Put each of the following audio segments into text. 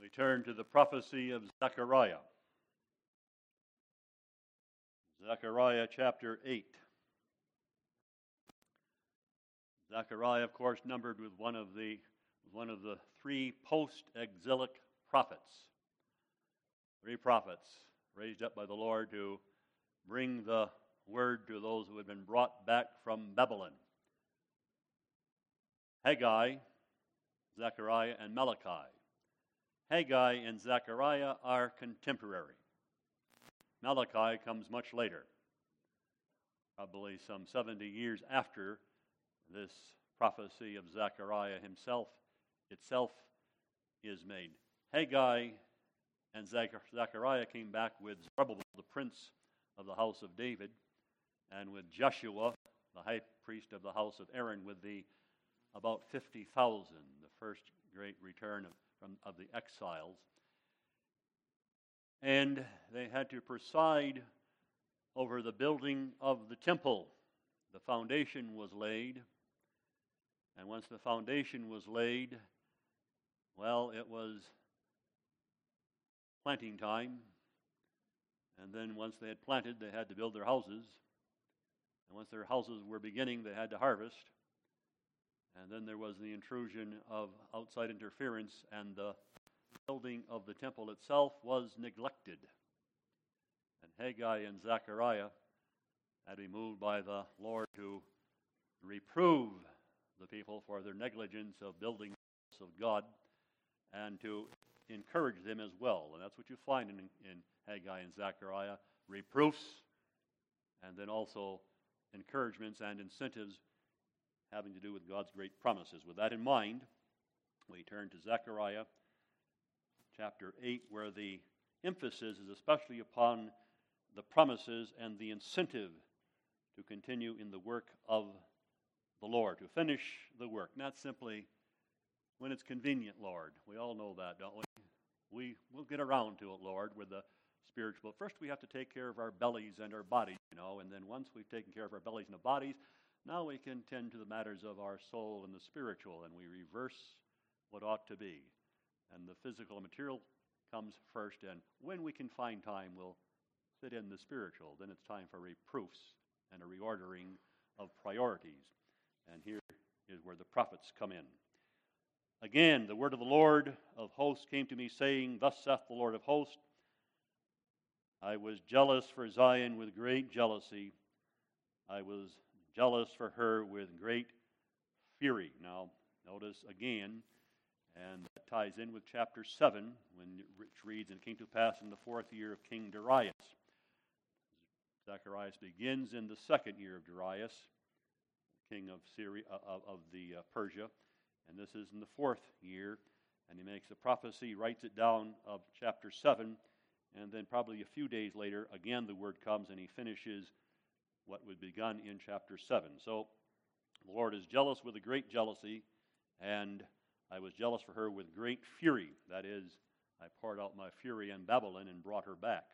We turn to the prophecy of Zechariah. Zechariah chapter 8. Zechariah, of course, numbered with one of the, one of the three post exilic prophets. Three prophets raised up by the Lord to bring the word to those who had been brought back from Babylon. Haggai, Zechariah, and Malachi. Haggai and Zechariah are contemporary. Malachi comes much later, probably some 70 years after this prophecy of Zechariah himself itself is made. Haggai and Zechariah came back with Zerubbabel, the prince of the house of David, and with Joshua, the high priest of the house of Aaron, with the about 50,000, the first great return of from, of the exiles. And they had to preside over the building of the temple. The foundation was laid. And once the foundation was laid, well, it was planting time. And then once they had planted, they had to build their houses. And once their houses were beginning, they had to harvest. And then there was the intrusion of outside interference, and the building of the temple itself was neglected. And Haggai and Zechariah had been moved by the Lord to reprove the people for their negligence of building the house of God and to encourage them as well. And that's what you find in, in Haggai and Zechariah reproofs, and then also encouragements and incentives having to do with God's great promises. With that in mind, we turn to Zechariah chapter 8, where the emphasis is especially upon the promises and the incentive to continue in the work of the Lord, to finish the work, not simply when it's convenient, Lord. We all know that, don't we? We will get around to it, Lord, with the spiritual. First, we have to take care of our bellies and our bodies, you know, and then once we've taken care of our bellies and our bodies, now we can tend to the matters of our soul and the spiritual, and we reverse what ought to be. And the physical and material comes first, and when we can find time, we'll fit in the spiritual. Then it's time for reproofs and a reordering of priorities. And here is where the prophets come in. Again, the word of the Lord of hosts came to me, saying, Thus saith the Lord of hosts, I was jealous for Zion with great jealousy. I was jealous for her with great fury. Now, notice again, and that ties in with chapter 7, when which reads, And it came to pass in the fourth year of King Darius. Zacharias begins in the second year of Darius, king of Syria, uh, of, of the uh, Persia, and this is in the fourth year. And he makes a prophecy, writes it down of chapter 7, and then probably a few days later, again the word comes and he finishes what was begun in chapter 7. So the Lord is jealous with a great jealousy, and I was jealous for her with great fury. That is, I poured out my fury on Babylon and brought her back.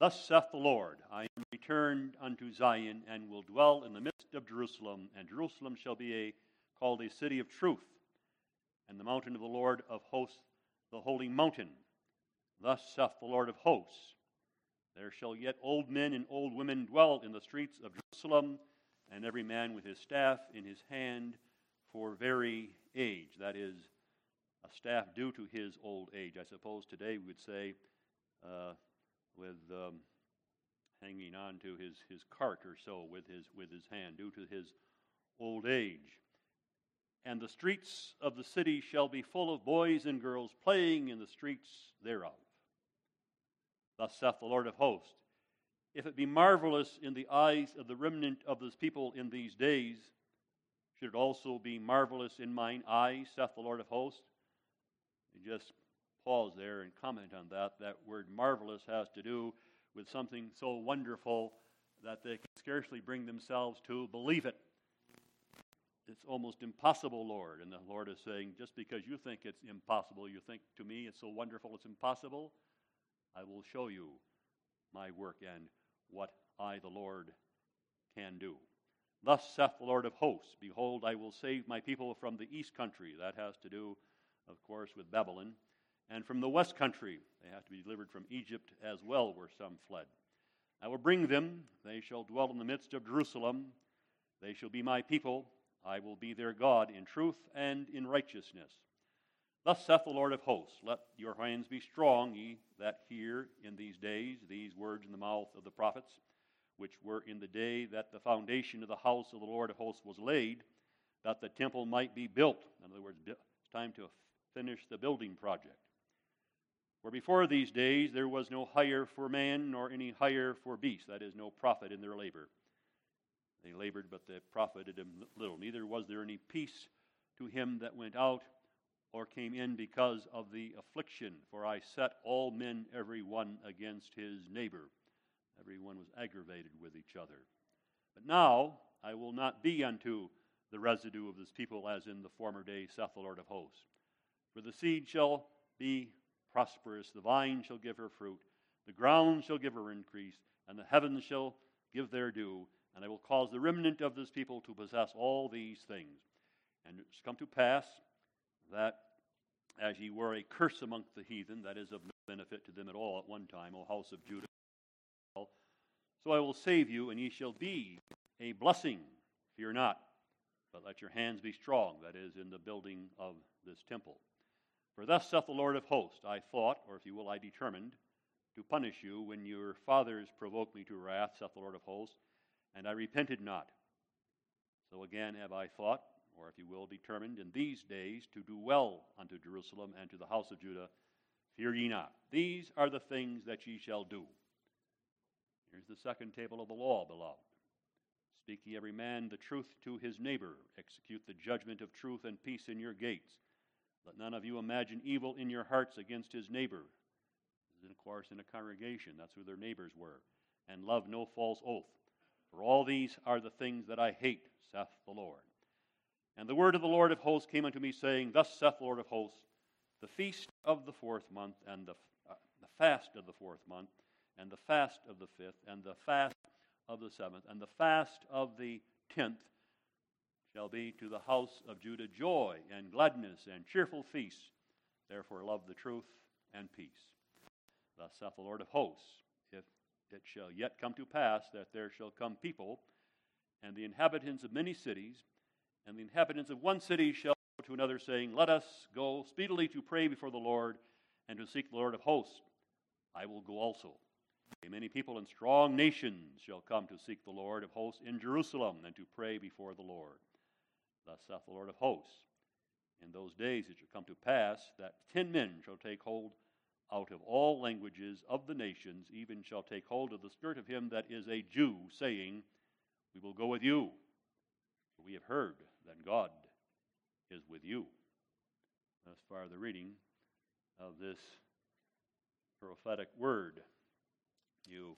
Thus saith the Lord I am returned unto Zion, and will dwell in the midst of Jerusalem, and Jerusalem shall be a, called a city of truth, and the mountain of the Lord of hosts, the holy mountain. Thus saith the Lord of hosts there shall yet old men and old women dwell in the streets of Jerusalem, and every man with his staff in his hand for very age. That is, a staff due to his old age. I suppose today we would say, uh, with um, hanging on to his, his cart or so with his, with his hand, due to his old age. And the streets of the city shall be full of boys and girls playing in the streets thereof. Thus saith the Lord of hosts If it be marvelous in the eyes of the remnant of this people in these days, should it also be marvelous in mine eyes, saith the Lord of hosts? You just pause there and comment on that. That word marvelous has to do with something so wonderful that they can scarcely bring themselves to believe it. It's almost impossible, Lord. And the Lord is saying, just because you think it's impossible, you think to me it's so wonderful it's impossible. I will show you my work and what I, the Lord, can do. Thus saith the Lord of hosts Behold, I will save my people from the east country. That has to do, of course, with Babylon. and from the west country. They have to be delivered from Egypt as well, where some fled. I will bring them. They shall dwell in the midst of Jerusalem. They shall be my people. I will be their God in truth and in righteousness. Thus saith the Lord of hosts Let your hands be strong, ye that hear in these days these words in the mouth of the prophets, which were in the day that the foundation of the house of the Lord of hosts was laid, that the temple might be built. In other words, it's time to finish the building project. For before these days there was no hire for man, nor any hire for beast, that is, no profit in their labor. They labored, but they profited him little. Neither was there any peace to him that went out or came in because of the affliction. For I set all men, every one, against his neighbor. Every one was aggravated with each other. But now I will not be unto the residue of this people as in the former day, saith the Lord of hosts. For the seed shall be prosperous, the vine shall give her fruit, the ground shall give her increase, and the heavens shall give their due, and I will cause the remnant of this people to possess all these things. And it's come to pass that as ye were a curse amongst the heathen, that is of no benefit to them at all at one time, O house of Judah, so I will save you, and ye shall be a blessing. Fear not, but let your hands be strong, that is, in the building of this temple. For thus saith the Lord of hosts, I thought, or if you will, I determined, to punish you when your fathers provoked me to wrath, saith the Lord of hosts, and I repented not. So again have I thought, or if you will, determined in these days to do well unto Jerusalem and to the house of Judah. Fear ye not. These are the things that ye shall do. Here's the second table of the law, beloved. Speak ye every man the truth to his neighbor. Execute the judgment of truth and peace in your gates. Let none of you imagine evil in your hearts against his neighbor. Is, of course, in a congregation. That's who their neighbors were. And love no false oath. For all these are the things that I hate, saith the Lord. And the word of the Lord of hosts came unto me, saying, Thus saith the Lord of hosts, the feast of the fourth month, and the, uh, the fast of the fourth month, and the fast of the fifth, and the fast of the seventh, and the fast of the tenth shall be to the house of Judah joy and gladness and cheerful feasts. Therefore, love the truth and peace. Thus saith the Lord of hosts, if it shall yet come to pass that there shall come people, and the inhabitants of many cities, and the inhabitants of one city shall go to another, saying, Let us go speedily to pray before the Lord and to seek the Lord of hosts. I will go also. Many people and strong nations shall come to seek the Lord of hosts in Jerusalem and to pray before the Lord. Thus saith the Lord of hosts In those days it shall come to pass that ten men shall take hold out of all languages of the nations, even shall take hold of the skirt of him that is a Jew, saying, We will go with you. For we have heard that God is with you. Thus far, as the reading of this prophetic word. You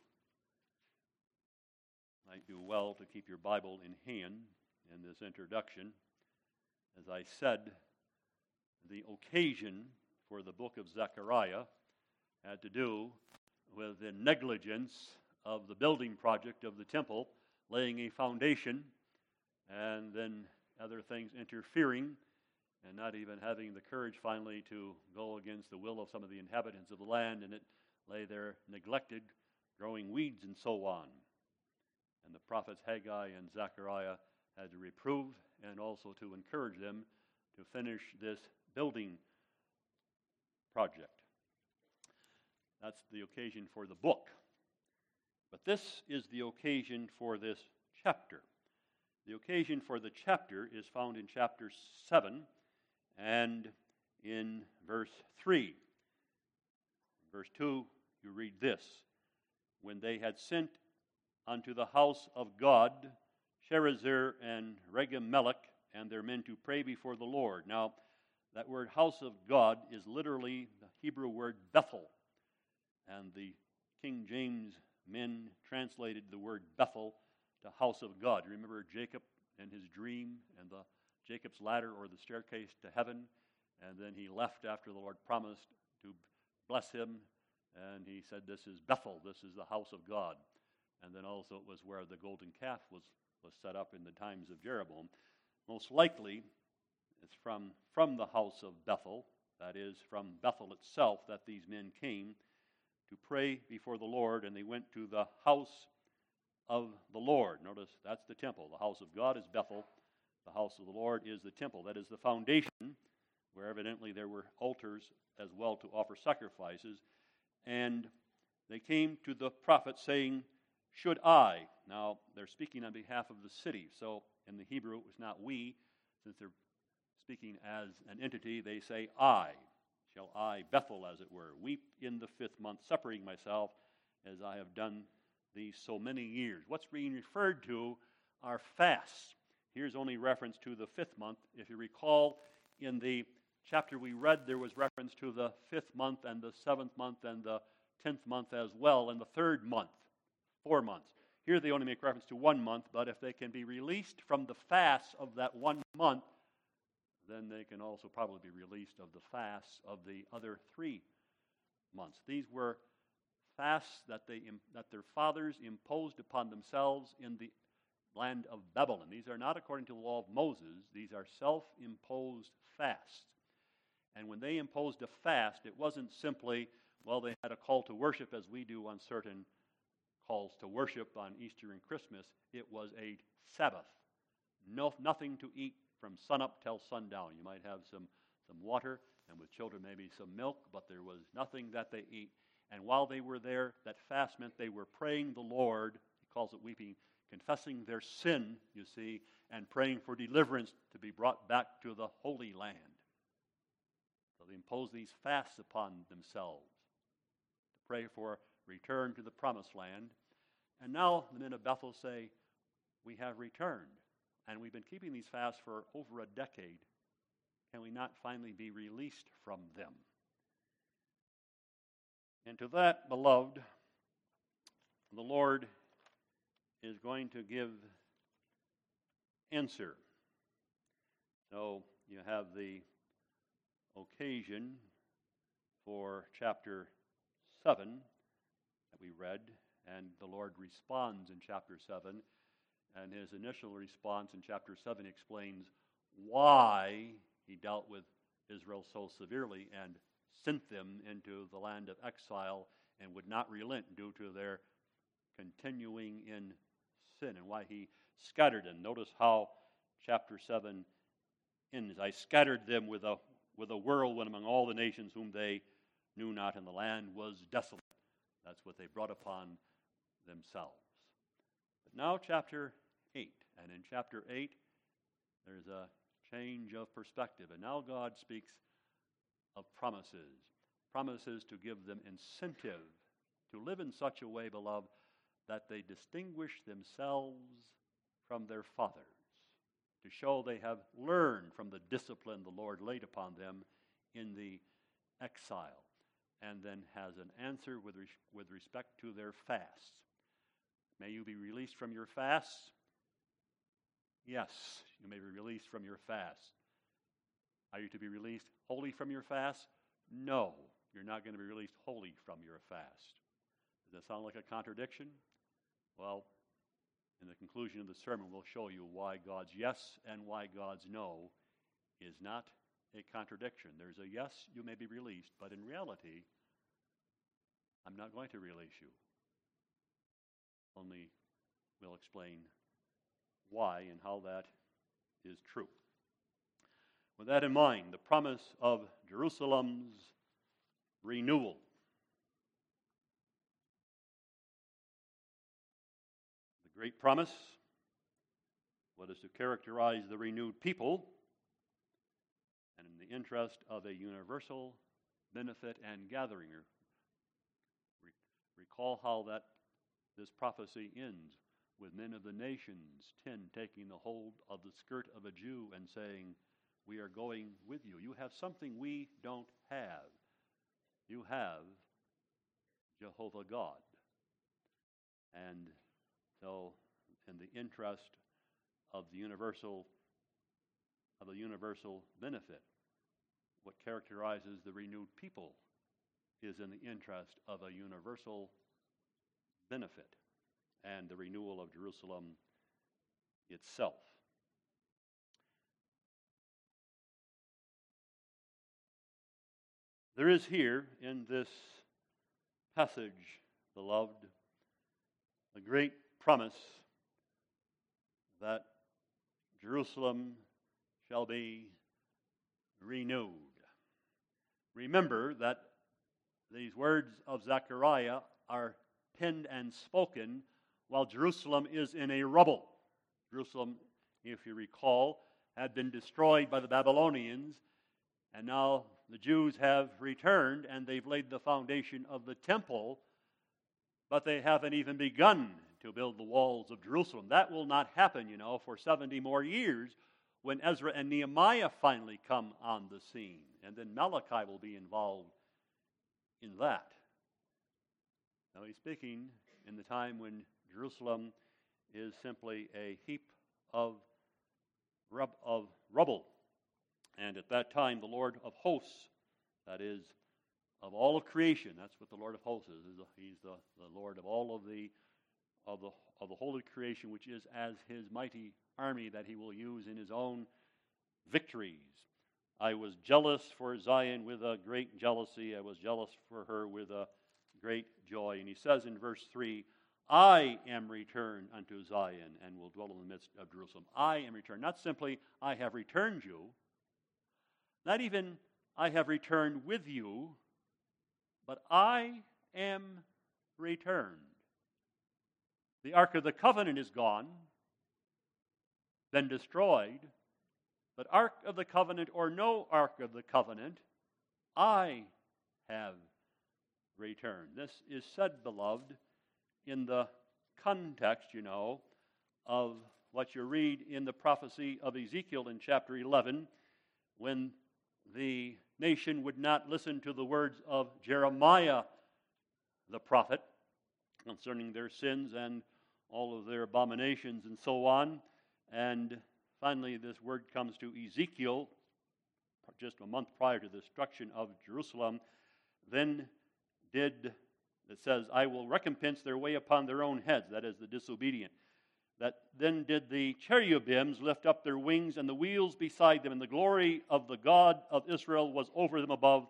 might do well to keep your Bible in hand in this introduction. As I said, the occasion for the book of Zechariah had to do with the negligence of the building project of the temple, laying a foundation, and then other things interfering, and not even having the courage finally to go against the will of some of the inhabitants of the land, and it lay there neglected, growing weeds and so on. And the prophets Haggai and Zechariah had to reprove and also to encourage them to finish this building project. That's the occasion for the book. But this is the occasion for this chapter. The occasion for the chapter is found in chapter 7 and in verse 3. verse 2, you read this When they had sent unto the house of God Sherezer and Regem-Melech and their men to pray before the Lord. Now, that word house of God is literally the Hebrew word Bethel. And the King James men translated the word Bethel to house of God. You remember Jacob and his dream and the Jacob's ladder or the staircase to heaven? And then he left after the Lord promised to bless him. And he said, This is Bethel, this is the house of God. And then also it was where the golden calf was was set up in the times of Jeroboam. Most likely, it's from, from the house of Bethel, that is, from Bethel itself, that these men came to pray before the Lord, and they went to the house of the Lord. Notice that's the temple. The house of God is Bethel. The house of the Lord is the temple. That is the foundation, where evidently there were altars as well to offer sacrifices. And they came to the prophet saying, Should I? Now, they're speaking on behalf of the city. So in the Hebrew, it was not we. Since they're speaking as an entity, they say, I. Shall I, Bethel, as it were, weep in the fifth month, separating myself as I have done these so many years. What's being referred to are fasts. Here's only reference to the fifth month. If you recall, in the chapter we read, there was reference to the fifth month and the seventh month and the tenth month as well, and the third month, four months. Here they only make reference to one month, but if they can be released from the fasts of that one month, then they can also probably be released of the fasts of the other three months. These were fasts that, they, that their fathers imposed upon themselves in the land of Babylon. These are not according to the law of Moses, these are self imposed fasts. And when they imposed a fast, it wasn't simply, well, they had a call to worship as we do on certain calls to worship on Easter and Christmas. It was a Sabbath. No, nothing to eat from sunup till sundown. You might have some, some water, and with children, maybe some milk, but there was nothing that they eat. And while they were there, that fast meant they were praying the Lord, he calls it weeping, confessing their sin, you see, and praying for deliverance to be brought back to the Holy Land. So they impose these fasts upon themselves to pray for return to the promised land. And now the men of Bethel say, We have returned. And we've been keeping these fasts for over a decade. Can we not finally be released from them? And to that, beloved, the Lord is going to give answer. So you have the occasion for chapter 7 that we read, and the Lord responds in chapter 7. And his initial response in chapter 7 explains why he dealt with Israel so severely and sent them into the land of exile and would not relent due to their continuing in sin and why he scattered them. Notice how chapter 7 ends. I scattered them with a, with a whirlwind among all the nations whom they knew not, and the land was desolate. That's what they brought upon themselves. But now, chapter 8. And in chapter 8, there's a change of perspective. And now God speaks of promises promises to give them incentive to live in such a way, beloved, that they distinguish themselves from their fathers, to show they have learned from the discipline the Lord laid upon them in the exile, and then has an answer with, res- with respect to their fasts. May you be released from your fasts. Yes, you may be released from your fast. Are you to be released wholly from your fast? No, you're not going to be released wholly from your fast. Does that sound like a contradiction? Well, in the conclusion of the sermon, we'll show you why God's yes and why God's no is not a contradiction. There's a yes, you may be released, but in reality, I'm not going to release you. Only we'll explain why and how that is true. With that in mind, the promise of Jerusalem's renewal. The great promise, what is to characterize the renewed people, and in the interest of a universal benefit and gathering. Recall how that this prophecy ends with men of the nations, ten, taking the hold of the skirt of a Jew and saying, We are going with you. You have something we don't have. You have Jehovah God. And so, in the interest of the universal of the universal benefit, what characterizes the renewed people is in the interest of a universal benefit and the renewal of Jerusalem itself. There is here in this passage, beloved, a great promise that Jerusalem shall be renewed. Remember that these words of Zechariah are penned and spoken while Jerusalem is in a rubble. Jerusalem, if you recall, had been destroyed by the Babylonians, and now the Jews have returned and they've laid the foundation of the temple, but they haven't even begun to build the walls of Jerusalem. That will not happen, you know, for 70 more years when Ezra and Nehemiah finally come on the scene. And then Malachi will be involved in that. Now he's speaking in the time when Jerusalem is simply a heap of, rub- of rubble. And at that time, the Lord of hosts, that is, of all of creation, that's what the Lord of hosts is. He's the, the Lord of all of the, of, the, of the whole of creation, which is as his mighty army that he will use in his own victories. I was jealous for Zion with a great jealousy. I was jealous for her with a great joy. And he says in verse 3 I am returned unto Zion and will dwell in the midst of Jerusalem. I am returned. Not simply, I have returned you. Not even, I have returned with you, but I am returned. The Ark of the Covenant is gone, then destroyed. But Ark of the Covenant or no Ark of the Covenant, I have returned. This is said, beloved, in the context, you know, of what you read in the prophecy of Ezekiel in chapter 11 when the nation would not listen to the words of Jeremiah the prophet concerning their sins and all of their abominations and so on. And finally, this word comes to Ezekiel just a month prior to the destruction of Jerusalem. Then did that says, I will recompense their way upon their own heads, that is, the disobedient. That then did the cherubims lift up their wings and the wheels beside them, and the glory of the God of Israel was over them above.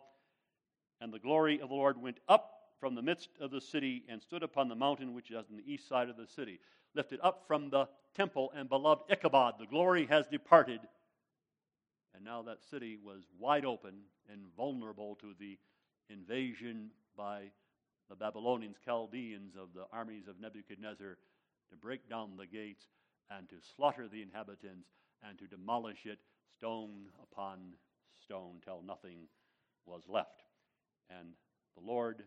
And the glory of the Lord went up from the midst of the city and stood upon the mountain which is on the east side of the city. Lifted up from the temple and beloved Ichabod, the glory has departed. And now that city was wide open and vulnerable to the invasion by the Babylonians, Chaldeans of the armies of Nebuchadnezzar to break down the gates and to slaughter the inhabitants and to demolish it stone upon stone till nothing was left. And the Lord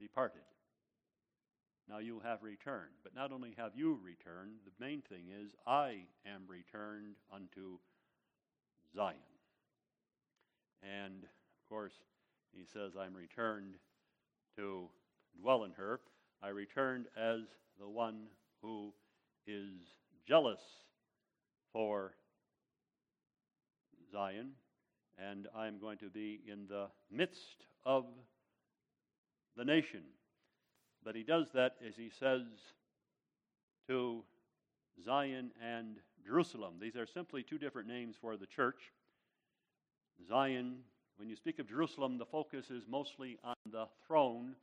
departed. Now you have returned. But not only have you returned, the main thing is, I am returned unto Zion. And of course, he says, I'm returned to dwell in her. I returned as the one who is jealous for Zion, and I'm going to be in the midst of the nation. But he does that as he says to Zion and Jerusalem. These are simply two different names for the church. Zion when you speak of Jerusalem, the focus is mostly on the throne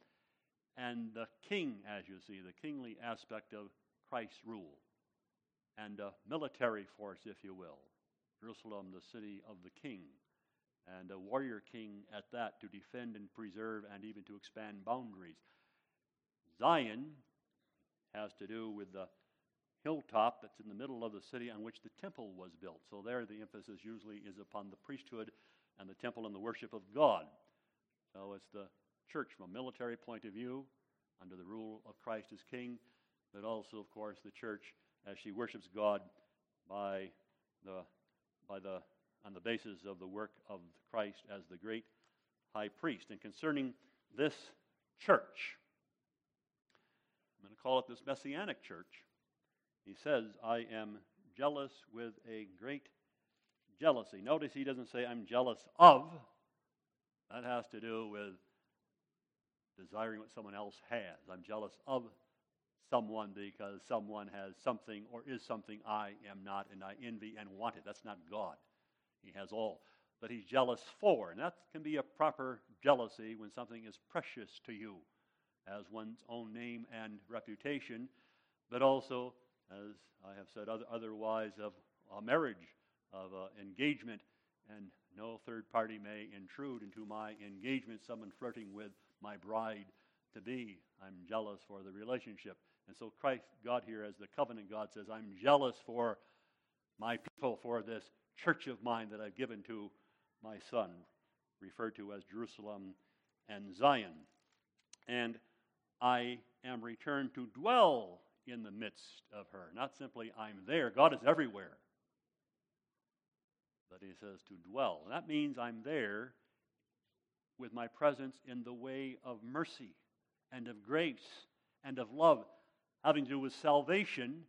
and the king, as you see, the kingly aspect of Christ's rule, and a military force, if you will. Jerusalem, the city of the king, and a warrior king at that to defend and preserve and even to expand boundaries. Zion has to do with the hilltop that's in the middle of the city on which the temple was built. So there the emphasis usually is upon the priesthood and the temple and the worship of God. So it's the church from a military point of view, under the rule of Christ as King, but also, of course, the church as she worships God by the by the on the basis of the work of Christ as the great high priest. And concerning this church, I'm going to call it this messianic church. He says, I am jealous with a great jealousy. Notice he doesn't say, I'm jealous of. That has to do with desiring what someone else has. I'm jealous of someone because someone has something or is something I am not, and I envy and want it. That's not God. He has all. but he's jealous for. And that can be a proper jealousy when something is precious to you, as one's own name and reputation, but also, as I have said other, otherwise, of a marriage, of uh, engagement, and no third party may intrude into my engagement, someone flirting with my bride to be. I'm jealous for the relationship. And so Christ, God here, as the covenant God, says, I'm jealous for my people, for this church of mine that I've given to my son, referred to as Jerusalem and Zion. And I am returned to dwell in the midst of her. Not simply I'm there, God is everywhere. But he says to dwell. That means I'm there with my presence in the way of mercy and of grace and of love, having to do with salvation.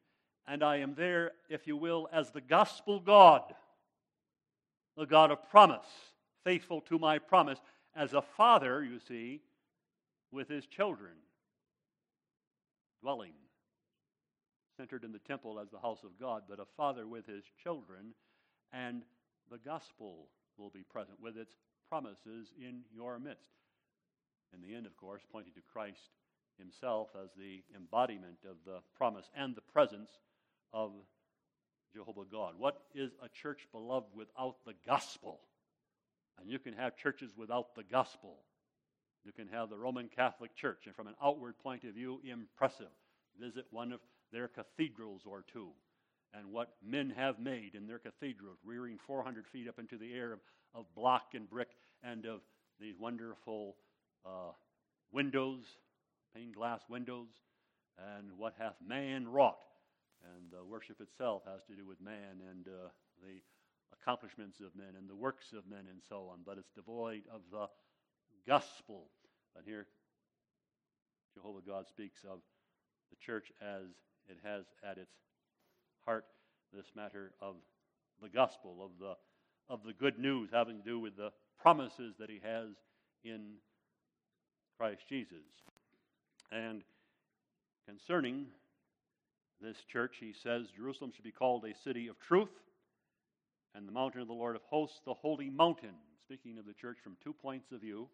And I am there, if you will, as the gospel God the God of promise, faithful to my promise, as a father, you see, with his children, dwelling, centered in the temple as the house of God, but a father with his children, and the gospel will be present with its promises in your midst. In the end, of course, pointing to Christ himself as the embodiment of the promise and the presence of Jehovah God. What is a church beloved without the gospel? And you can have churches without the gospel. You can have the Roman Catholic Church, and from an outward point of view, impressive. Visit one of their cathedrals or two, and what men have made in their cathedrals, rearing 400 feet up into the air of, of block and brick, and of these wonderful uh, windows, stained glass windows, and what hath man wrought and the worship itself has to do with man and uh, the accomplishments of men and the works of men and so on, but it's devoid of the gospel. And here, Jehovah God speaks of the church as it has at its heart this matter of the gospel, of the, of the good news having to do with the promises that he has in Christ Jesus. And concerning this church, he says Jerusalem should be called a city of truth, and the mountain of the Lord of hosts, the holy mountain. Speaking of the church from two points of view,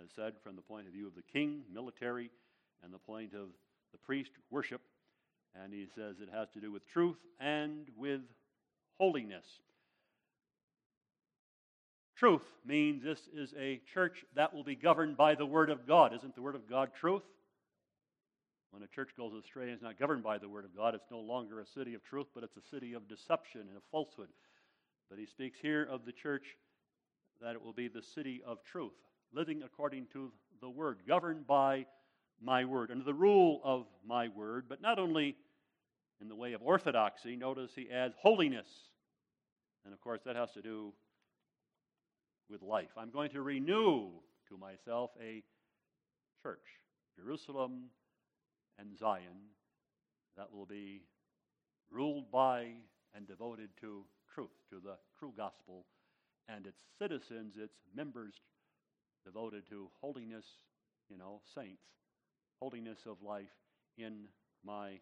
as I said, from the point of view of the king, military, and the point of the priest, worship. And he says it has to do with truth and with holiness. Truth means this is a church that will be governed by the Word of God. Isn't the Word of God truth? When a church goes astray and is not governed by the Word of God, it's no longer a city of truth, but it's a city of deception and of falsehood. But he speaks here of the church that it will be the city of truth, living according to the Word, governed by my Word, under the rule of my Word, but not only in the way of orthodoxy. Notice he adds holiness. And of course, that has to do with life. I'm going to renew to myself a church, Jerusalem and Zion that will be ruled by and devoted to truth, to the true gospel, and its citizens, its members, devoted to holiness, you know, saints, holiness of life in my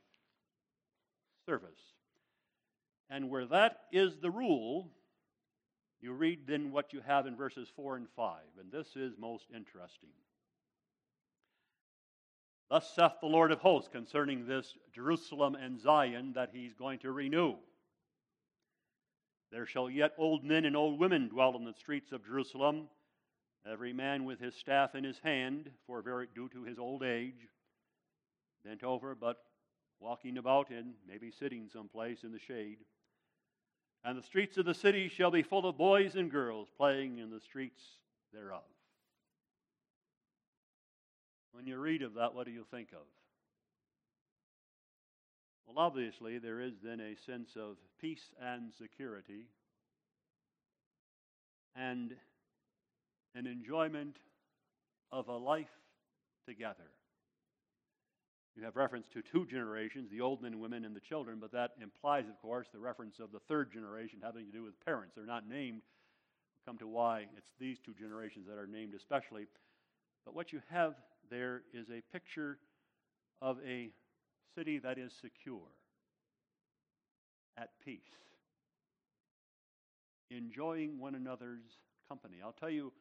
service. And where that is the rule, you read then what you have in verses 4 and 5, and this is most interesting. Thus saith the Lord of hosts concerning this Jerusalem and Zion that he's going to renew. There shall yet old men and old women dwell in the streets of Jerusalem, every man with his staff in his hand, for very due to his old age, bent over, but walking about and maybe sitting someplace in the shade. And the streets of the city shall be full of boys and girls playing in the streets thereof. When you read of that, what do you think of? Well, obviously, there is then a sense of peace and security and an enjoyment of a life together. You have reference to two generations, the old men and women and the children, but that implies, of course, the reference of the third generation having to do with parents. They're not named. We'll come to why it's these two generations that are named especially. But what you have there is a picture of a city that is secure, at peace, enjoying one another's company. I'll tell you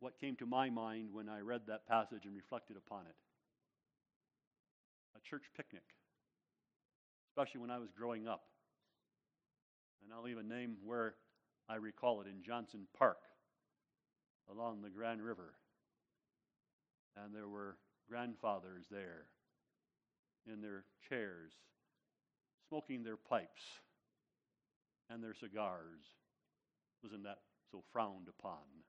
what came to my mind when I read that passage and reflected upon it a church picnic, especially when I was growing up. And I'll leave a name where I recall it in Johnson Park along the Grand River. And there were grandfathers there in their chairs, smoking their pipes and their cigars. Wasn't that so frowned upon?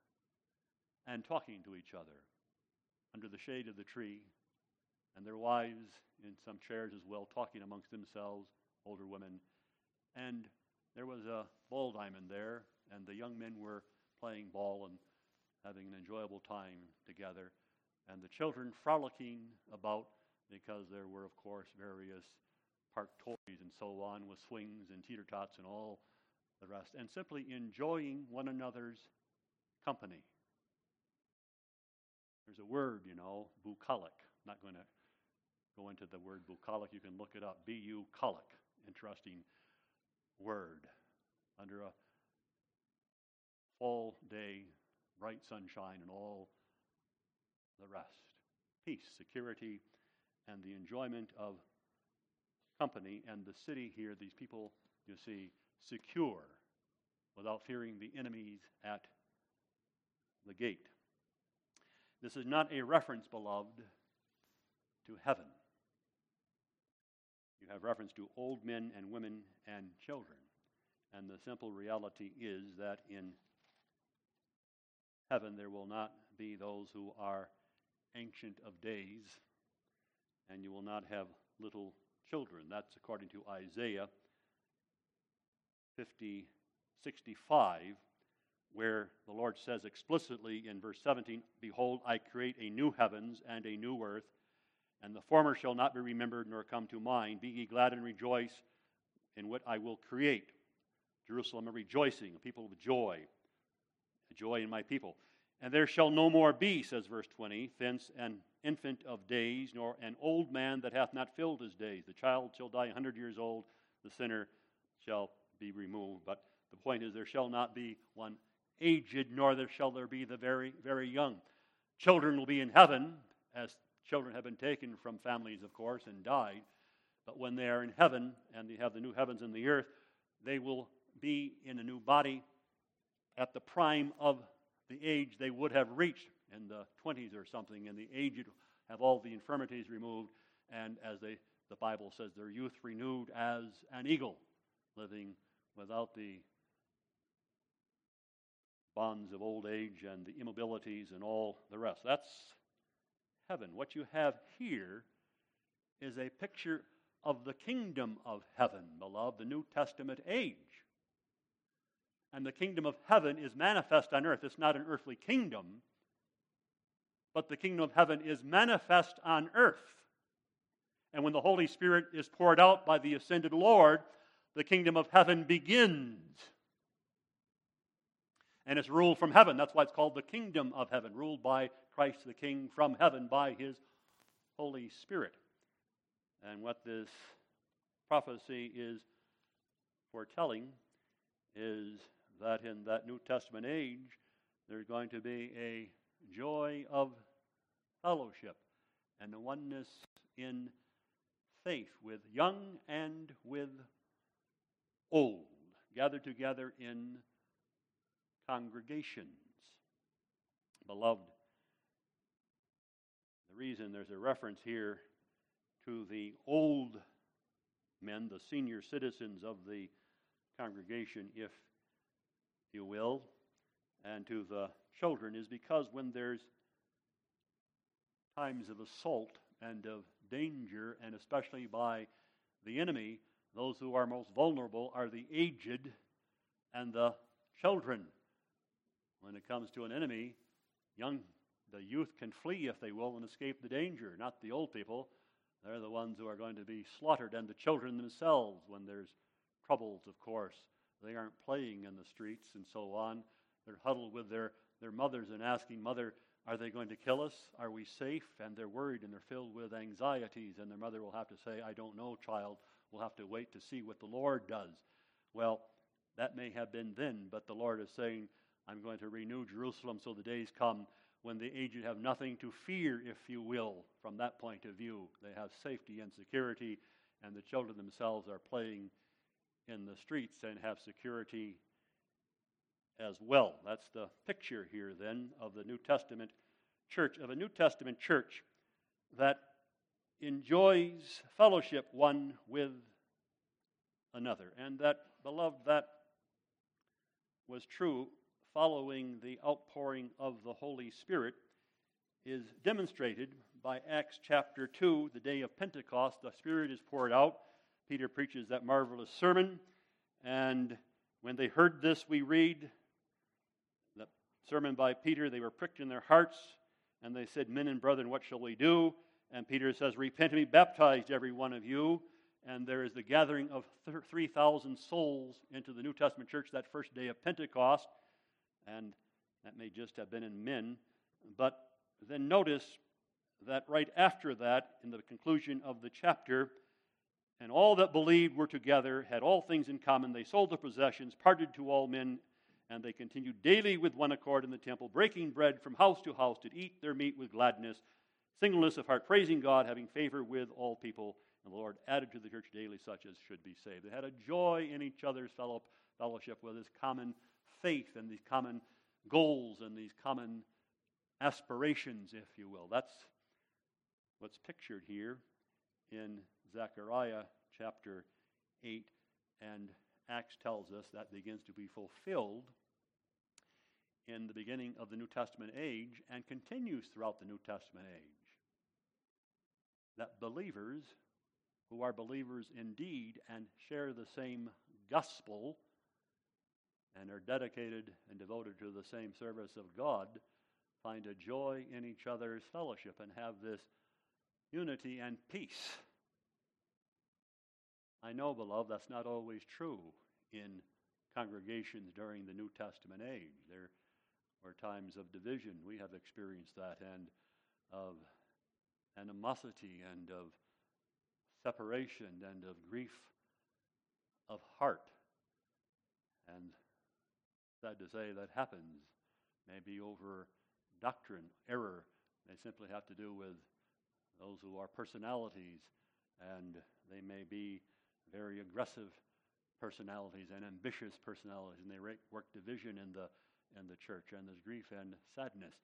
And talking to each other under the shade of the tree, and their wives in some chairs as well, talking amongst themselves, older women. And there was a ball diamond there, and the young men were playing ball and having an enjoyable time together. And the children frolicking about because there were, of course, various park toys and so on with swings and teeter tots and all the rest, and simply enjoying one another's company. There's a word, you know, bucolic. I'm not going to go into the word bucolic. You can look it up. B U colic. Interesting word. Under a fall day, bright sunshine, and all the rest. Peace, security, and the enjoyment of company. And the city here, these people, you see, secure without fearing the enemies at the gate. This is not a reference, beloved, to heaven. You have reference to old men and women and children. And the simple reality is that in heaven there will not be those who are ancient of days, and you will not have little children. That's according to Isaiah 50, 65, where the Lord says explicitly in verse 17, Behold, I create a new heavens and a new earth, and the former shall not be remembered nor come to mind. Be ye glad and rejoice in what I will create. Jerusalem a rejoicing, a people of joy, a joy in my people. And there shall no more be, says verse 20, thence an infant of days, nor an old man that hath not filled his days. The child shall die a hundred years old, the sinner shall be removed. But the point is, there shall not be one aged, nor there shall there be the very, very young. Children will be in heaven, as children have been taken from families, of course, and died. But when they are in heaven and they have the new heavens and the earth, they will be in a new body at the prime of the age they would have reached in the 20s or something, and the aged have all the infirmities removed, and as they, the Bible says, their youth renewed as an eagle, living without the bonds of old age and the immobilities and all the rest. That's heaven. What you have here is a picture of the kingdom of heaven, beloved, the New Testament age. And the kingdom of heaven is manifest on earth. It's not an earthly kingdom, but the kingdom of heaven is manifest on earth. And when the Holy Spirit is poured out by the ascended Lord, the kingdom of heaven begins. And it's ruled from heaven. That's why it's called the kingdom of heaven, ruled by Christ the King from heaven by his Holy Spirit. And what this prophecy is foretelling is that in that New Testament age, there's going to be a joy of fellowship and the oneness in faith with young and with old, gathered together in congregations. Beloved, the reason there's a reference here to the old men, the senior citizens of the congregation, if you will, and to the children is because when there's times of assault and of danger, and especially by the enemy, those who are most vulnerable are the aged and the children. When it comes to an enemy, young the youth can flee if they will and escape the danger, not the old people. They're the ones who are going to be slaughtered, and the children themselves when there's troubles, of course. They aren't playing in the streets and so on. They're huddled with their, their mothers and asking, Mother, are they going to kill us? Are we safe? And they're worried and they're filled with anxieties. And their mother will have to say, I don't know, child. We'll have to wait to see what the Lord does. Well, that may have been then, but the Lord is saying, I'm going to renew Jerusalem so the days come when the aged have nothing to fear, if you will, from that point of view. They have safety and security, and the children themselves are playing in the streets and have security as well. That's the picture here, then, of the New Testament church, of a New Testament church that enjoys fellowship one with another. And that, beloved, that was true following the outpouring of the Holy Spirit is demonstrated by Acts chapter 2, the day of Pentecost. The Spirit is poured out. Peter preaches that marvelous sermon. And when they heard this, we read the sermon by Peter, they were pricked in their hearts, and they said, Men and brethren, what shall we do? And Peter says, Repent and be baptized, every one of you. And there is the gathering of 3,000 souls into the New Testament church that first day of Pentecost. And that may just have been in men. But then notice that right after that, in the conclusion of the chapter, and all that believed were together, had all things in common. They sold their possessions, parted to all men, and they continued daily with one accord in the temple, breaking bread from house to house, to eat their meat with gladness singleness of heart, praising God, having favor with all people. And the Lord added to the church daily such as should be saved. They had a joy in each other's fellow, fellowship with this common faith and these common goals and these common aspirations, if you will. That's what's pictured here in Zechariah chapter 8. And Acts tells us that begins to be fulfilled in the beginning of the New Testament age and continues throughout the New Testament age that believers who are believers indeed and share the same gospel and are dedicated and devoted to the same service of God find a joy in each other's fellowship and have this unity and peace. I know, beloved, that's not always true in congregations during the New Testament age. There were times of division. We have experienced that and of animosity and of separation and of grief of heart. And sad to say, that happens maybe over doctrine, error. They simply have to do with those who are personalities, and they may be very aggressive personalities and ambitious personalities, and they work division in the in the church, and there's grief and sadness.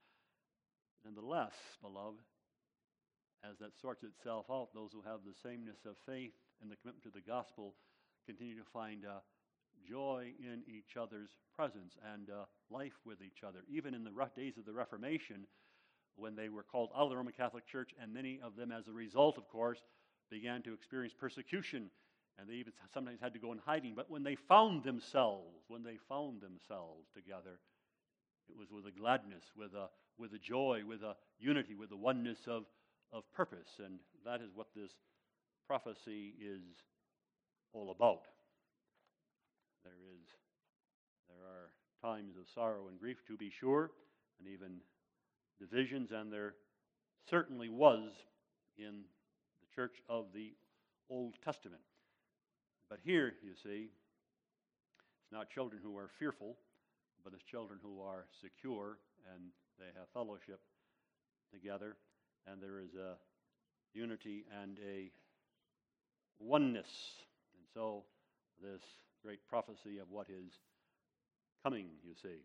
Nonetheless, beloved, as that sorts itself out, those who have the sameness of faith and the commitment to the gospel continue to find uh, joy in each other's presence and uh, life with each other. Even in the rough days of the Reformation, when they were called out of the Roman Catholic Church, and many of them, as a result, of course, began to experience persecution, and they even sometimes had to go in hiding. But when they found themselves, when they found themselves together, it was with a gladness, with a, with a joy, with a unity, with a oneness of of purpose, and that is what this prophecy is all about. There is there are times of sorrow and grief to be sure, and even divisions, and there certainly was in the church of the Old Testament. But here, you see, it's not children who are fearful, but it's children who are secure and they have fellowship together and there is a unity and a oneness. And so, this great prophecy of what is coming, you see.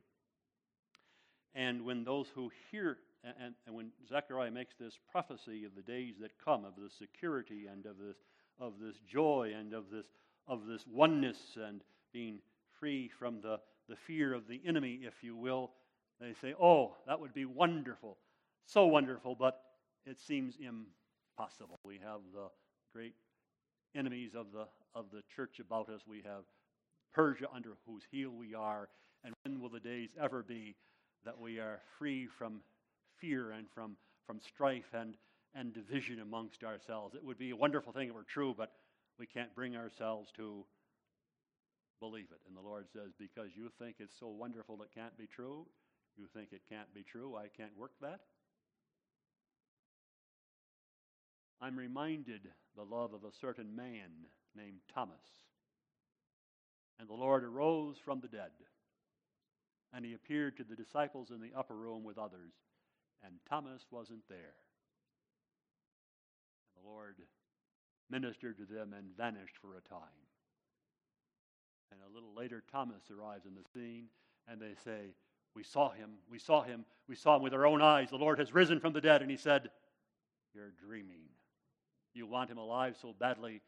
And when those who hear, and, and when Zechariah makes this prophecy of the days that come, of the security and of this, of this joy and of this, of this oneness and being free from the, the fear of the enemy, if you will, they say, Oh, that would be wonderful. So wonderful, but it seems impossible. We have the great enemies of the, of the church about us. We have Persia under whose heel we are. And when will the days ever be that we are free from fear and from, from strife and, and division amongst ourselves? It would be a wonderful thing if it were true, but we can't bring ourselves to believe it. And the Lord says, Because you think it's so wonderful it can't be true, you think it can't be true, I can't work that. I'm reminded, the love of a certain man named Thomas. And the Lord arose from the dead. and he appeared to the disciples in the upper room with others, and Thomas wasn't there. And the Lord ministered to them and vanished for a time. And a little later, Thomas arrives in the scene, and they say, We saw him, we saw him, we saw him with our own eyes. The Lord has risen from the dead. And he said, You're dreaming. You want him alive so badly,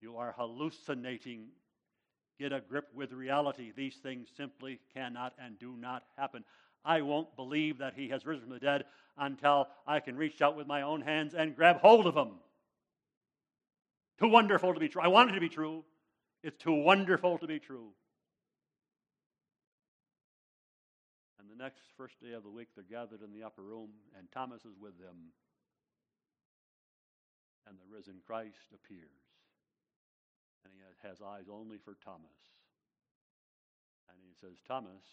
you are hallucinating. Get a grip with reality. These things simply cannot and do not happen. I won't believe that he has risen from the dead until I can reach out with my own hands and grab hold of him. Too wonderful to be true. I want it to be true. It's too wonderful to be true. And the next first day of the week, they're gathered in the upper room, and Thomas is with them. And the risen Christ appears. And he has eyes only for Thomas. And he says, Thomas,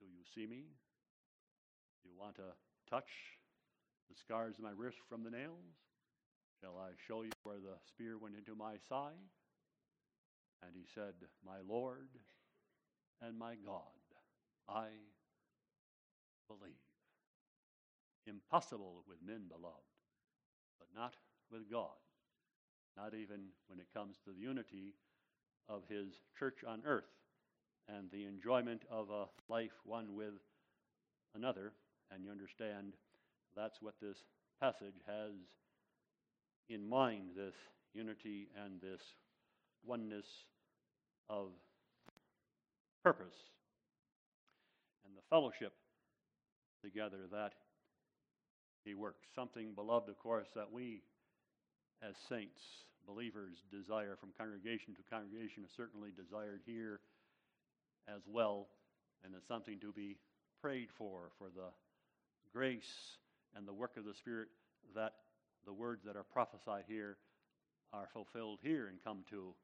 do you see me? Do you want to touch the scars of my wrist from the nails? Shall I show you where the spear went into my side? And he said, My Lord and my God, I believe. Impossible with men, beloved, but not with God. Not even when it comes to the unity of his church on earth and the enjoyment of a life one with another. And you understand that's what this passage has in mind this unity and this oneness of purpose and the fellowship together that he works. Something, beloved, of course, that we as saints, believers, desire from congregation to congregation is certainly desired here as well, and it's something to be prayed for, for the grace and the work of the Spirit that the words that are prophesied here are fulfilled here and come to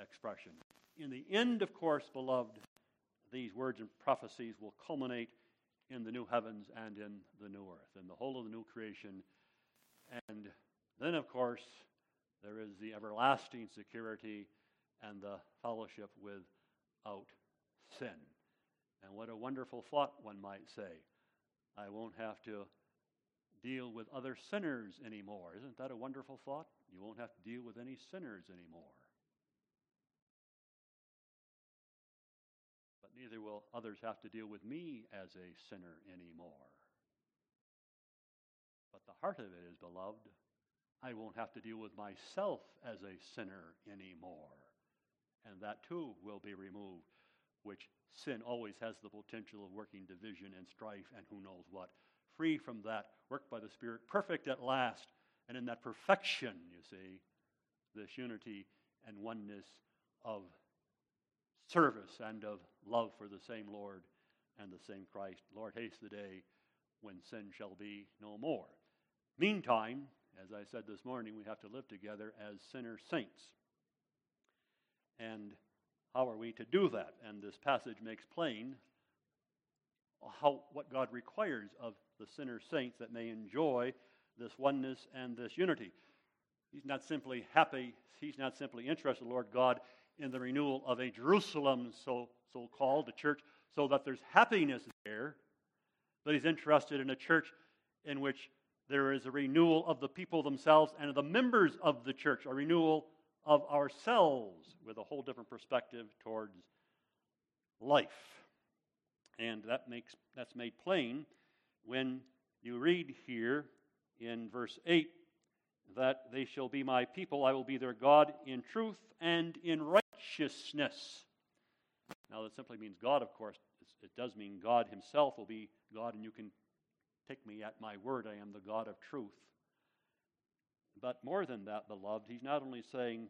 expression. In the end, of course, beloved, these words and prophecies will culminate in the new heavens and in the new earth, in the whole of the new creation. And then, of course, there is the everlasting security and the fellowship without sin. And what a wonderful thought, one might say. I won't have to deal with other sinners anymore. Isn't that a wonderful thought? You won't have to deal with any sinners anymore. But neither will others have to deal with me as a sinner anymore. But the heart of it is, beloved, I won't have to deal with myself as a sinner anymore. And that too will be removed, which sin always has the potential of working division and strife and who knows what free from that, worked by the Spirit, perfect at last. And in that perfection, you see, this unity and oneness of service and of love for the same Lord and the same Christ. Lord, haste the day when sin shall be no more. Meantime, as I said this morning, we have to live together as sinner saints. And how are we to do that? And this passage makes plain how, what God requires of the sinner saints that may enjoy this oneness and this unity. He's not simply happy, he's not simply interested, Lord God, in the renewal of a Jerusalem, so, so called, the church, so that there's happiness there, but he's interested in a church in which there is a renewal of the people themselves and of the members of the church, a renewal of ourselves with a whole different perspective towards life. And that makes, that's made plain when you read here in verse 8 that they shall be my people, I will be their God in truth and in righteousness. Now, that simply means God, of course. It does mean God Himself will be God, and you can take me at my word. I am the God of truth. But more than that, beloved, He's not only saying,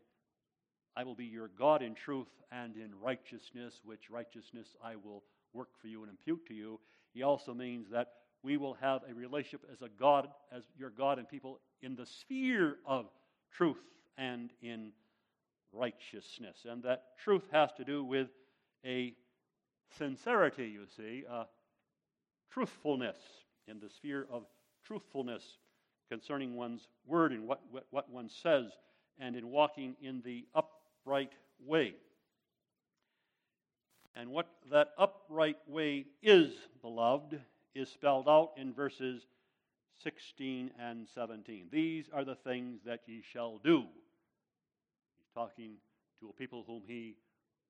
I will be your God in truth and in righteousness, which righteousness I will work for you and impute to you. He also means that we will have a relationship as a God, as your God and people in the sphere of truth and in righteousness. And that truth has to do with a sincerity, you see, a truthfulness in the sphere of truthfulness concerning one's word and what, what, what one says, and in walking in the upright way. And what that upright way is, beloved, is spelled out in verses 16 and 17. These are the things that ye shall do. He's talking to a people whom he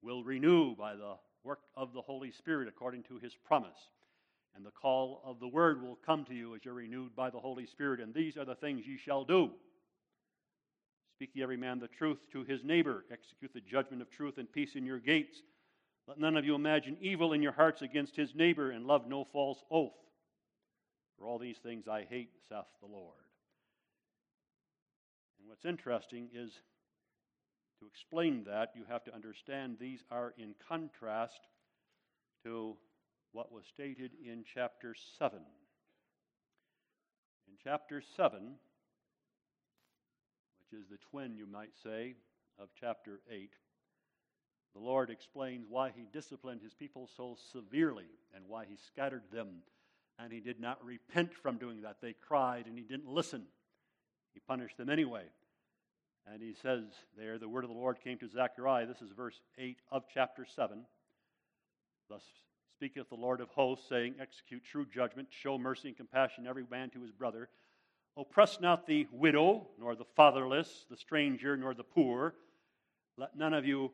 will renew by the work of the Holy Spirit according to his promise. And the call of the word will come to you as you're renewed by the Holy Spirit. And these are the things ye shall do. Speak ye every man the truth to his neighbor. Execute the judgment of truth and peace in your gates. Let none of you imagine evil in your hearts against his neighbor, and love no false oath. For all these things I hate, saith the Lord. And what's interesting is to explain that, you have to understand these are in contrast to what was stated in chapter 7. In chapter 7, which is the twin, you might say, of chapter 8, the Lord explains why he disciplined his people so severely and why he scattered them. And he did not repent from doing that. They cried and he didn't listen. He punished them anyway. And he says there, the word of the Lord came to Zechariah. This is verse 8 of chapter 7. Thus speaketh the Lord of hosts, saying, Execute true judgment, show mercy and compassion every man to his brother. Oppress not the widow, nor the fatherless, the stranger, nor the poor. Let none of you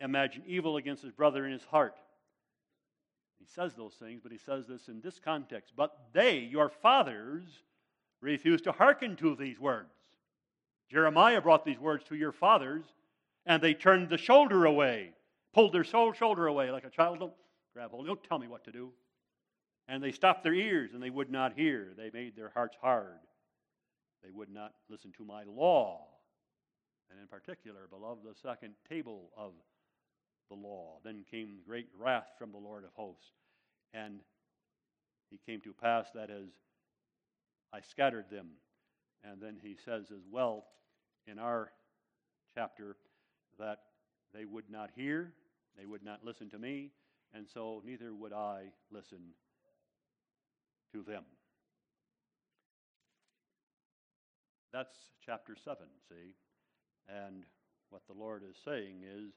imagine evil against his brother in his heart. He says those things, but he says this in this context. But they, your fathers, refused to hearken to these words. Jeremiah brought these words to your fathers, and they turned the shoulder away, pulled their shoulder away like a child. Grab hold, don't tell me what to do. And they stopped their ears, and they would not hear. They made their hearts hard. They would not listen to my law. And in particular, beloved, the second table of the law. Then came great wrath from the Lord of hosts. And he came to pass that as I scattered them. And then he says as well in our chapter that they would not hear, they would not listen to me, and so neither would I listen to them. That's chapter 7, see? And what the Lord is saying is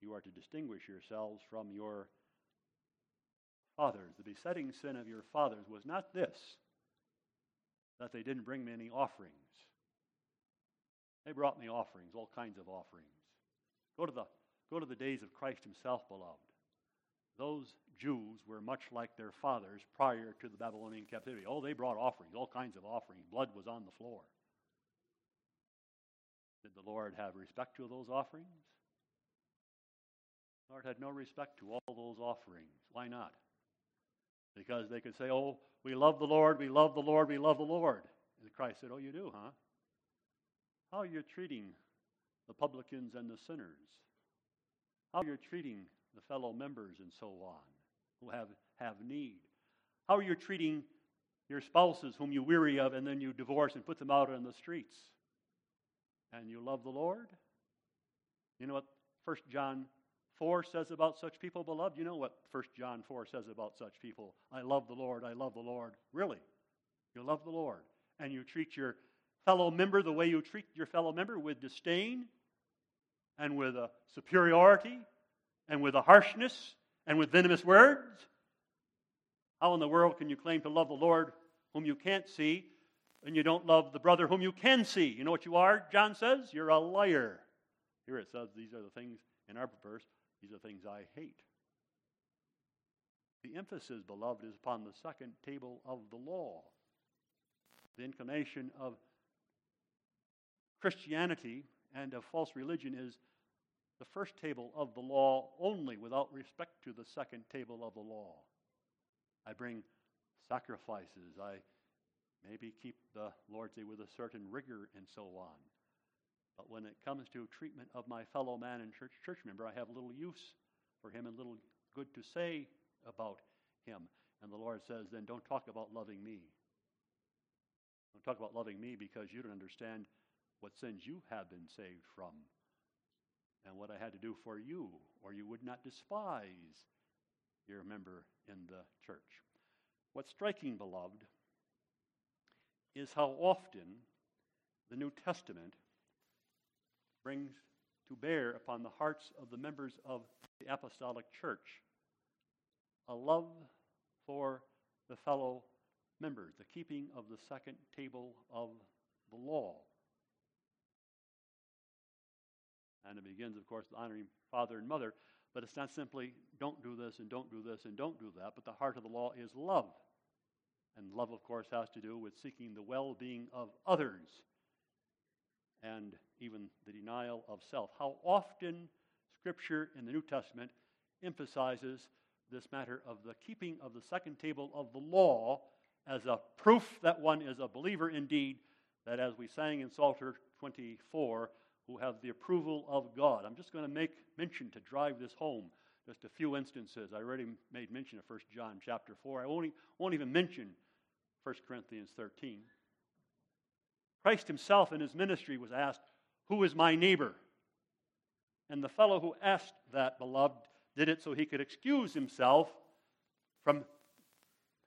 you are to distinguish yourselves from your fathers. The besetting sin of your fathers was not this, that they didn't bring me any offerings. They brought me offerings, all kinds of offerings. Go to the, go to the days of Christ himself, beloved. Those Jews were much like their fathers prior to the Babylonian captivity. Oh, they brought offerings, all kinds of offerings. Blood was on the floor. Did the Lord have respect to those offerings? The Lord had no respect to all those offerings. Why not? Because they could say, Oh, we love the Lord, we love the Lord, we love the Lord. And Christ said, Oh, you do, huh? How are you treating the publicans and the sinners? How are you treating the fellow members and so on who have, have need? How are you treating your spouses whom you weary of and then you divorce and put them out on the streets? And you love the Lord? You know what 1 John 4 says about such people, beloved? You know what 1 John 4 says about such people? I love the Lord, I love the Lord. Really? You love the Lord. And you treat your fellow member the way you treat your fellow member with disdain and with a superiority and with a harshness and with venomous words? How in the world can you claim to love the Lord whom you can't see and you don't love the brother whom you can see? You know what you are, John says? You're a liar. Here it says these are the things in our verse these are things I hate. The emphasis, beloved, is upon the second table of the law. The inclination of Christianity and of false religion is the first table of the law only without respect to the second table of the law. I bring sacrifices. I maybe keep the Lord's Day with a certain rigor and so on. But when it comes to treatment of my fellow man and church, church member, I have little use for him and little good to say about him. And the Lord says, then don't talk about loving me. Don't talk about loving me because you don't understand what sins you have been saved from and what I had to do for you, or you would not despise your member in the church. What's striking, beloved, is how often the New Testament brings to bear upon the hearts of the members of the apostolic church a love for the fellow members, the keeping of the second table of the law. And it begins, of course, with honoring father and mother, but it's not simply don't do this and don't do this and don't do that, but the heart of the law is love. And love, of course, has to do with seeking the well being of others and even the denial of self. How often Scripture in the New Testament emphasizes this matter of the keeping of the second table of the law as a proof that one is a believer indeed, that as we sang in Psalter 24, who have the approval of God. I'm just going to make mention to drive this home. Just a few instances. I already made mention of 1 John chapter 4. I won't, won't even mention 1 Corinthians 13. Christ himself in his ministry was asked, Who is my neighbor? And the fellow who asked that, beloved, did it so he could excuse himself from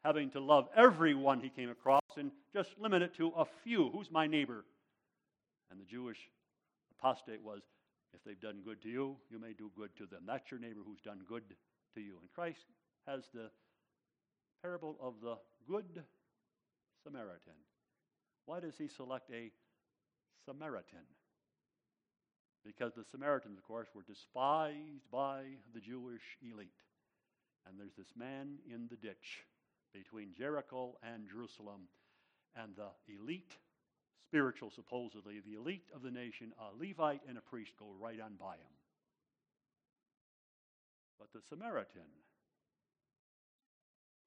having to love everyone he came across and just limit it to a few. Who's my neighbor? And the Jewish apostate was, if they've done good to you, you may do good to them. That's your neighbor who's done good to you. And Christ has the parable of the Good Samaritan. Why does he select a Samaritan? Because the Samaritans, of course, were despised by the Jewish elite. And there's this man in the ditch between Jericho and Jerusalem, and the elite spiritual, supposedly, the elite of the nation, a Levite and a priest go right on by him. But the Samaritan,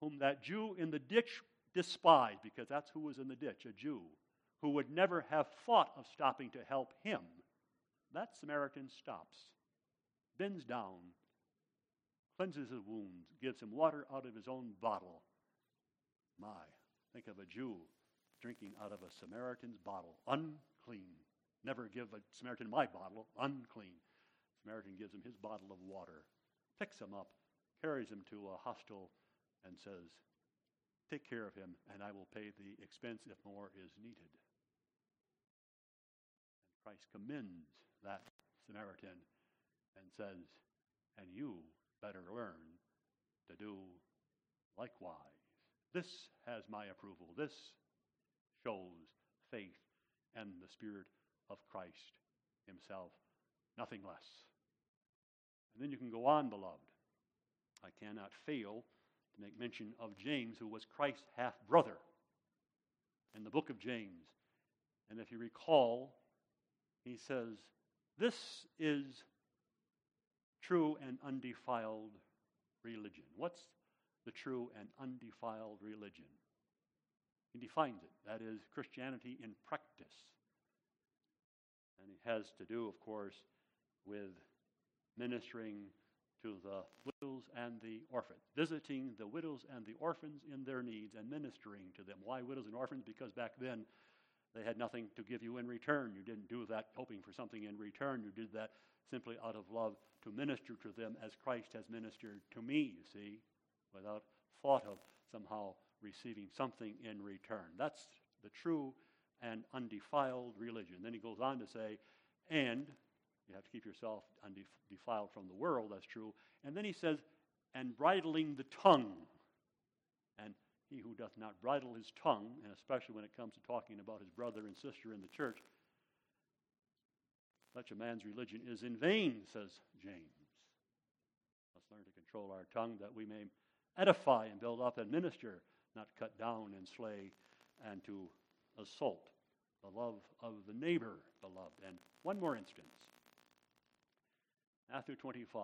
whom that Jew in the ditch despised, because that's who was in the ditch, a Jew, who would never have thought of stopping to help him, that Samaritan stops, bends down, cleanses his wounds, gives him water out of his own bottle. My, think of a Jew drinking out of a Samaritan's bottle, unclean. Never give a Samaritan my bottle, unclean. Samaritan gives him his bottle of water, picks him up, carries him to a hostel, and says, Take care of him, and I will pay the expense if more is needed. And Christ commends that Samaritan and says, And you better learn to do likewise. This has my approval. This shows faith and the Spirit of Christ Himself, nothing less. And then you can go on, beloved. I cannot fail to make mention of James, who was Christ's half brother in the book of James. And if you recall, he says, This is true and undefiled religion. What's the true and undefiled religion? He defines it. That is Christianity in practice. And it has to do, of course, with ministering to the widows and the orphans, visiting the widows and the orphans in their needs and ministering to them. Why widows and orphans? Because back then they had nothing to give you in return. You didn't do that hoping for something in return. You did that simply out of love to minister to them as Christ has ministered to me, you see, without thought of somehow receiving something in return. That's the true and undefiled religion. Then he goes on to say, and you have to keep yourself undefiled from the world, that's true. And then he says, and bridling the tongue. And he who doth not bridle his tongue, and especially when it comes to talking about his brother and sister in the church, such a man's religion is in vain, says James. Let's learn to control our tongue that we may edify and build up and minister not cut down and slay and to assault. The love of the neighbor, beloved. And one more instance Matthew 25.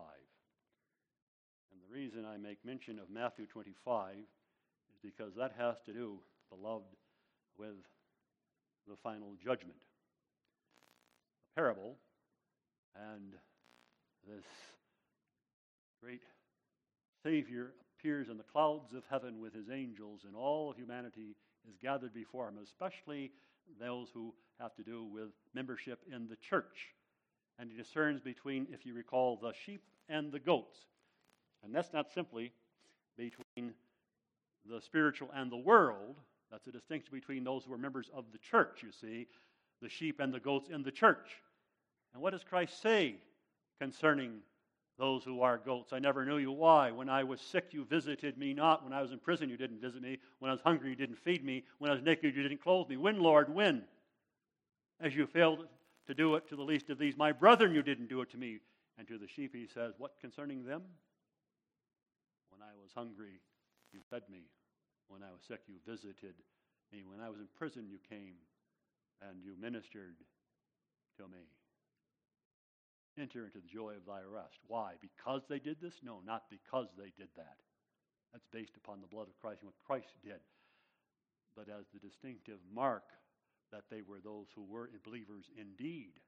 And the reason I make mention of Matthew 25 is because that has to do, beloved, with the final judgment. A parable, and this great Savior appears in the clouds of heaven with his angels, and all humanity is gathered before him, especially those who have to do with membership in the church. And he discerns between, if you recall, the sheep and the goats. And that's not simply between the spiritual and the world. That's a distinction between those who are members of the church, you see, the sheep and the goats in the church. And what does Christ say concerning those who are goats? I never knew you. Why? When I was sick, you visited me not. When I was in prison, you didn't visit me. When I was hungry, you didn't feed me. When I was naked, you didn't clothe me. When, Lord, when? As you failed to do it to the least of these, my brethren, you didn't do it to me. And to the sheep, he says, What concerning them? When I was hungry, you fed me. When I was sick, you visited me. When I was in prison, you came and you ministered to me. Enter into the joy of thy rest. Why? Because they did this? No, not because they did that. That's based upon the blood of Christ and what Christ did. But as the distinctive mark that they were those who were believers indeed.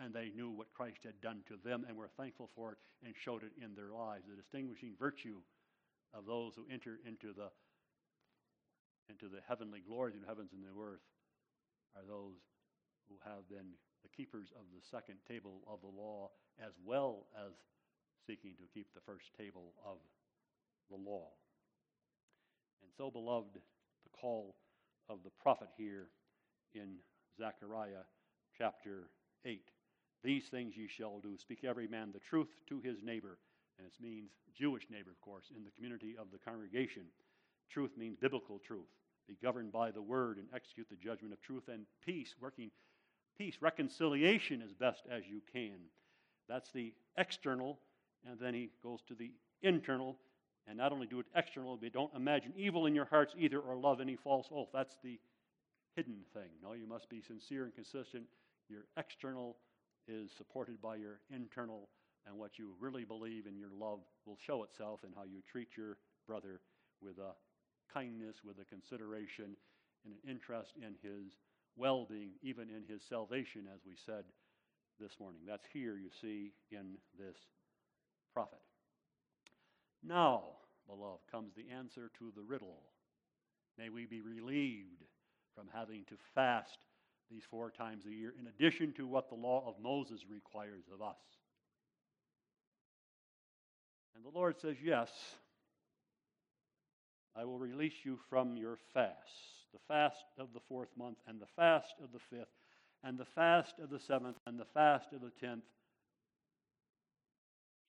And they knew what Christ had done to them and were thankful for it and showed it in their lives. The distinguishing virtue of those who enter into the into the heavenly glories in heavens and the earth are those who have been the keepers of the second table of the law as well as seeking to keep the first table of the law. And so, beloved, the call of the prophet here in Zechariah chapter 8. These things ye shall do. Speak every man the truth to his neighbor. And it means Jewish neighbor, of course, in the community of the congregation. Truth means biblical truth. Be governed by the word and execute the judgment of truth and peace, working peace, reconciliation as best as you can. That's the external, and then he goes to the internal. And not only do it external, but don't imagine evil in your hearts either or love any false oath. That's the hidden thing. No, you must be sincere and consistent. Your external is supported by your internal, and what you really believe in your love will show itself in how you treat your brother with a kindness, with a consideration, and an interest in his well being, even in his salvation, as we said this morning. That's here, you see, in this prophet. Now, beloved, comes the answer to the riddle. May we be relieved from having to fast these four times a year, in addition to what the law of Moses requires of us. And the Lord says, Yes, I will release you from your fast, the fast of the fourth month, and the fast of the fifth, and the fast of the seventh, and the fast of the tenth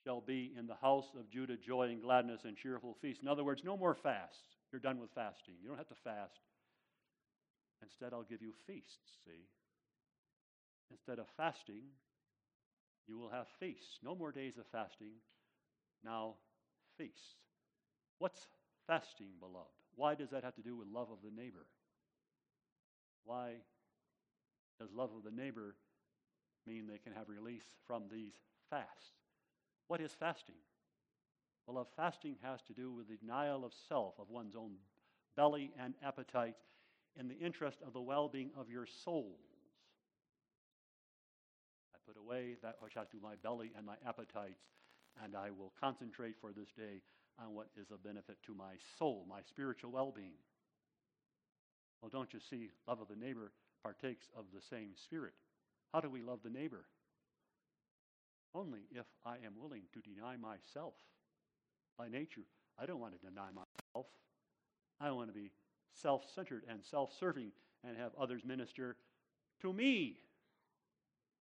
shall be in the house of Judah joy and gladness and cheerful feast. In other words, no more fasts. You're done with fasting. You don't have to fast. Instead, I'll give you feasts, see? Instead of fasting, you will have feasts. No more days of fasting, now feasts. What's fasting, beloved? Why does that have to do with love of the neighbor? Why does love of the neighbor mean they can have release from these fasts? What is fasting? Well, fasting has to do with the denial of self, of one's own belly and appetites, in the interest of the well being of your souls. I put away that which has to do my belly and my appetites, and I will concentrate for this day on what is of benefit to my soul, my spiritual well being. Well, don't you see, love of the neighbor partakes of the same spirit. How do we love the neighbor? Only if I am willing to deny myself. By nature, I don't want to deny myself. I want to be self centered and self serving and have others minister to me.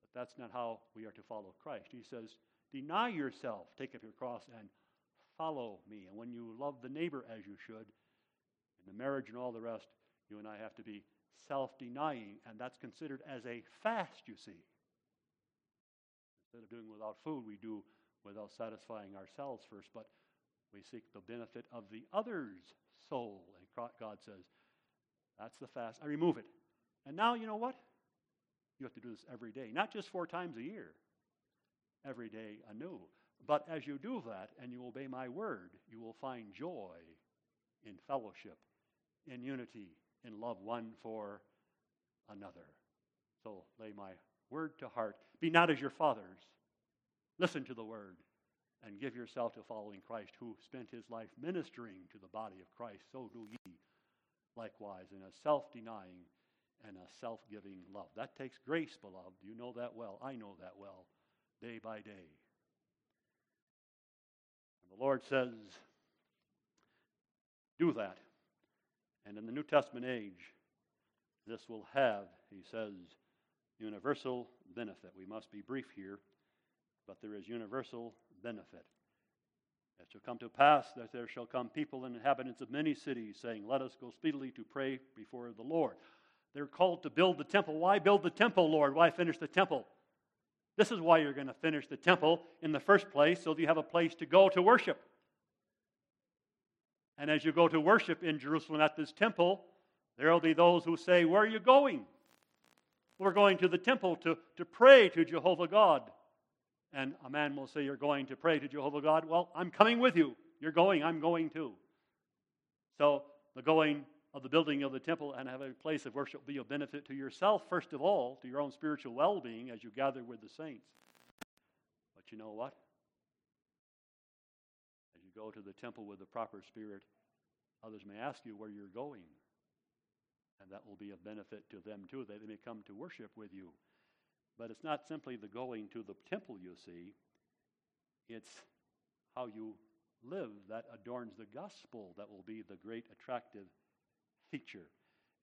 But that's not how we are to follow Christ. He says, Deny yourself, take up your cross, and follow me. And when you love the neighbor as you should, in the marriage and all the rest, you and I have to be self denying, and that's considered as a fast, you see. Instead of doing without food, we do without satisfying ourselves first, but we seek the benefit of the other's soul. And God says, That's the fast. I remove it. And now, you know what? You have to do this every day, not just four times a year, every day anew. But as you do that and you obey my word, you will find joy in fellowship, in unity, in love one for another. So lay my word to heart. Be not as your fathers. Listen to the word and give yourself to following Christ, who spent his life ministering to the body of Christ, so do ye likewise in a self denying and a self giving love. That takes grace, beloved. You know that well. I know that well, day by day. The Lord says, do that. And in the New Testament age, this will have, he says, universal benefit. We must be brief here, but there is universal benefit. It shall come to pass that there shall come people and inhabitants of many cities, saying, Let us go speedily to pray before the Lord. They're called to build the temple. Why build the temple, Lord? Why finish the temple? This is why you're going to finish the temple in the first place, so that you have a place to go to worship. And as you go to worship in Jerusalem at this temple, there will be those who say, Where are you going? We're going to the temple to, to pray to Jehovah God. And a man will say, You're going to pray to Jehovah God. Well, I'm coming with you. You're going, I'm going too. So the going of the building of the temple and have a place of worship be a benefit to yourself, first of all, to your own spiritual well being as you gather with the saints. But you know what? As you go to the temple with the proper spirit, others may ask you where you're going. And that will be a benefit to them too. They may come to worship with you. But it's not simply the going to the temple, you see, it's how you live that adorns the gospel that will be the great attractive feature.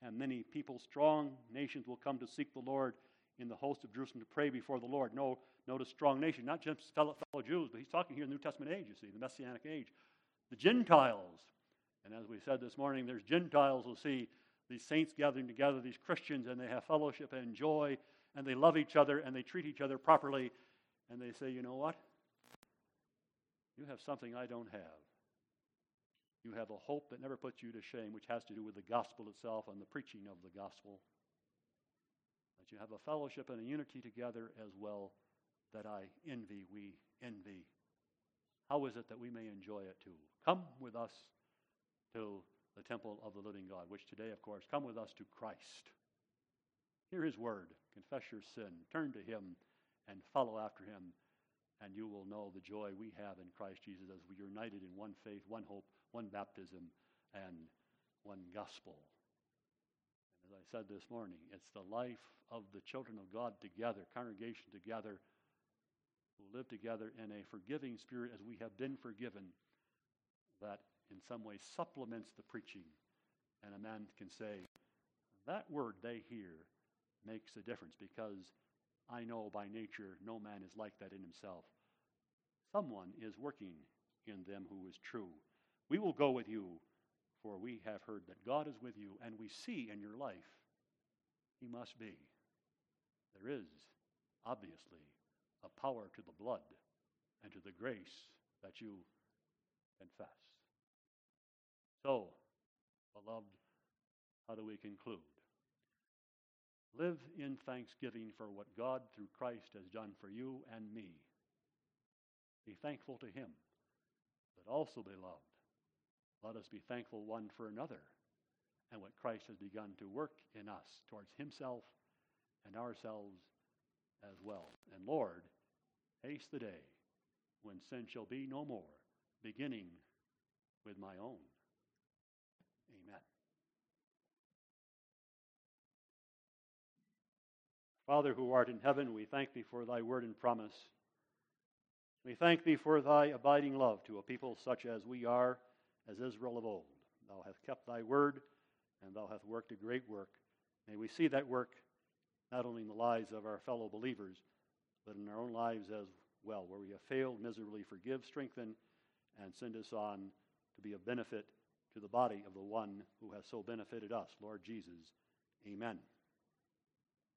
And many people, strong nations, will come to seek the Lord in the host of Jerusalem to pray before the Lord. No, notice strong nation, not just fellow, fellow Jews, but he's talking here in the New Testament age, you see, the Messianic age. The Gentiles. And as we said this morning, there's Gentiles who see these saints gathering together, these Christians, and they have fellowship and joy, and they love each other, and they treat each other properly, and they say, you know what? You have something I don't have. You have a hope that never puts you to shame, which has to do with the gospel itself and the preaching of the gospel. That you have a fellowship and a unity together as well that I envy, we envy. How is it that we may enjoy it too? Come with us to the temple of the living God, which today, of course, come with us to Christ. Hear his word, confess your sin, turn to him, and follow after him, and you will know the joy we have in Christ Jesus as we are united in one faith, one hope, one baptism, and one gospel. And as I said this morning, it's the life of the children of God together, congregation together, who live together in a forgiving spirit as we have been forgiven, that in some way supplements the preaching. And a man can say, that word they hear makes a difference because I know by nature no man is like that in himself. Someone is working in them who is true. We will go with you, for we have heard that God is with you, and we see in your life he must be. There is, obviously, a power to the blood and to the grace that you confess. So, beloved, how do we conclude? Live in thanksgiving for what God through Christ has done for you and me. Be thankful to Him, but also, beloved, let us be thankful one for another and what Christ has begun to work in us towards Himself and ourselves as well. And Lord, haste the day when sin shall be no more, beginning with my own. Amen. Father who art in heaven, we thank thee for thy word and promise. We thank thee for thy abiding love to a people such as we are, as Israel of old. Thou hast kept thy word, and thou hast worked a great work. May we see that work not only in the lives of our fellow believers, but in our own lives as well, where we have failed miserably. Forgive, strengthen, and send us on to be a benefit to the body of the one who has so benefited us, Lord Jesus. Amen.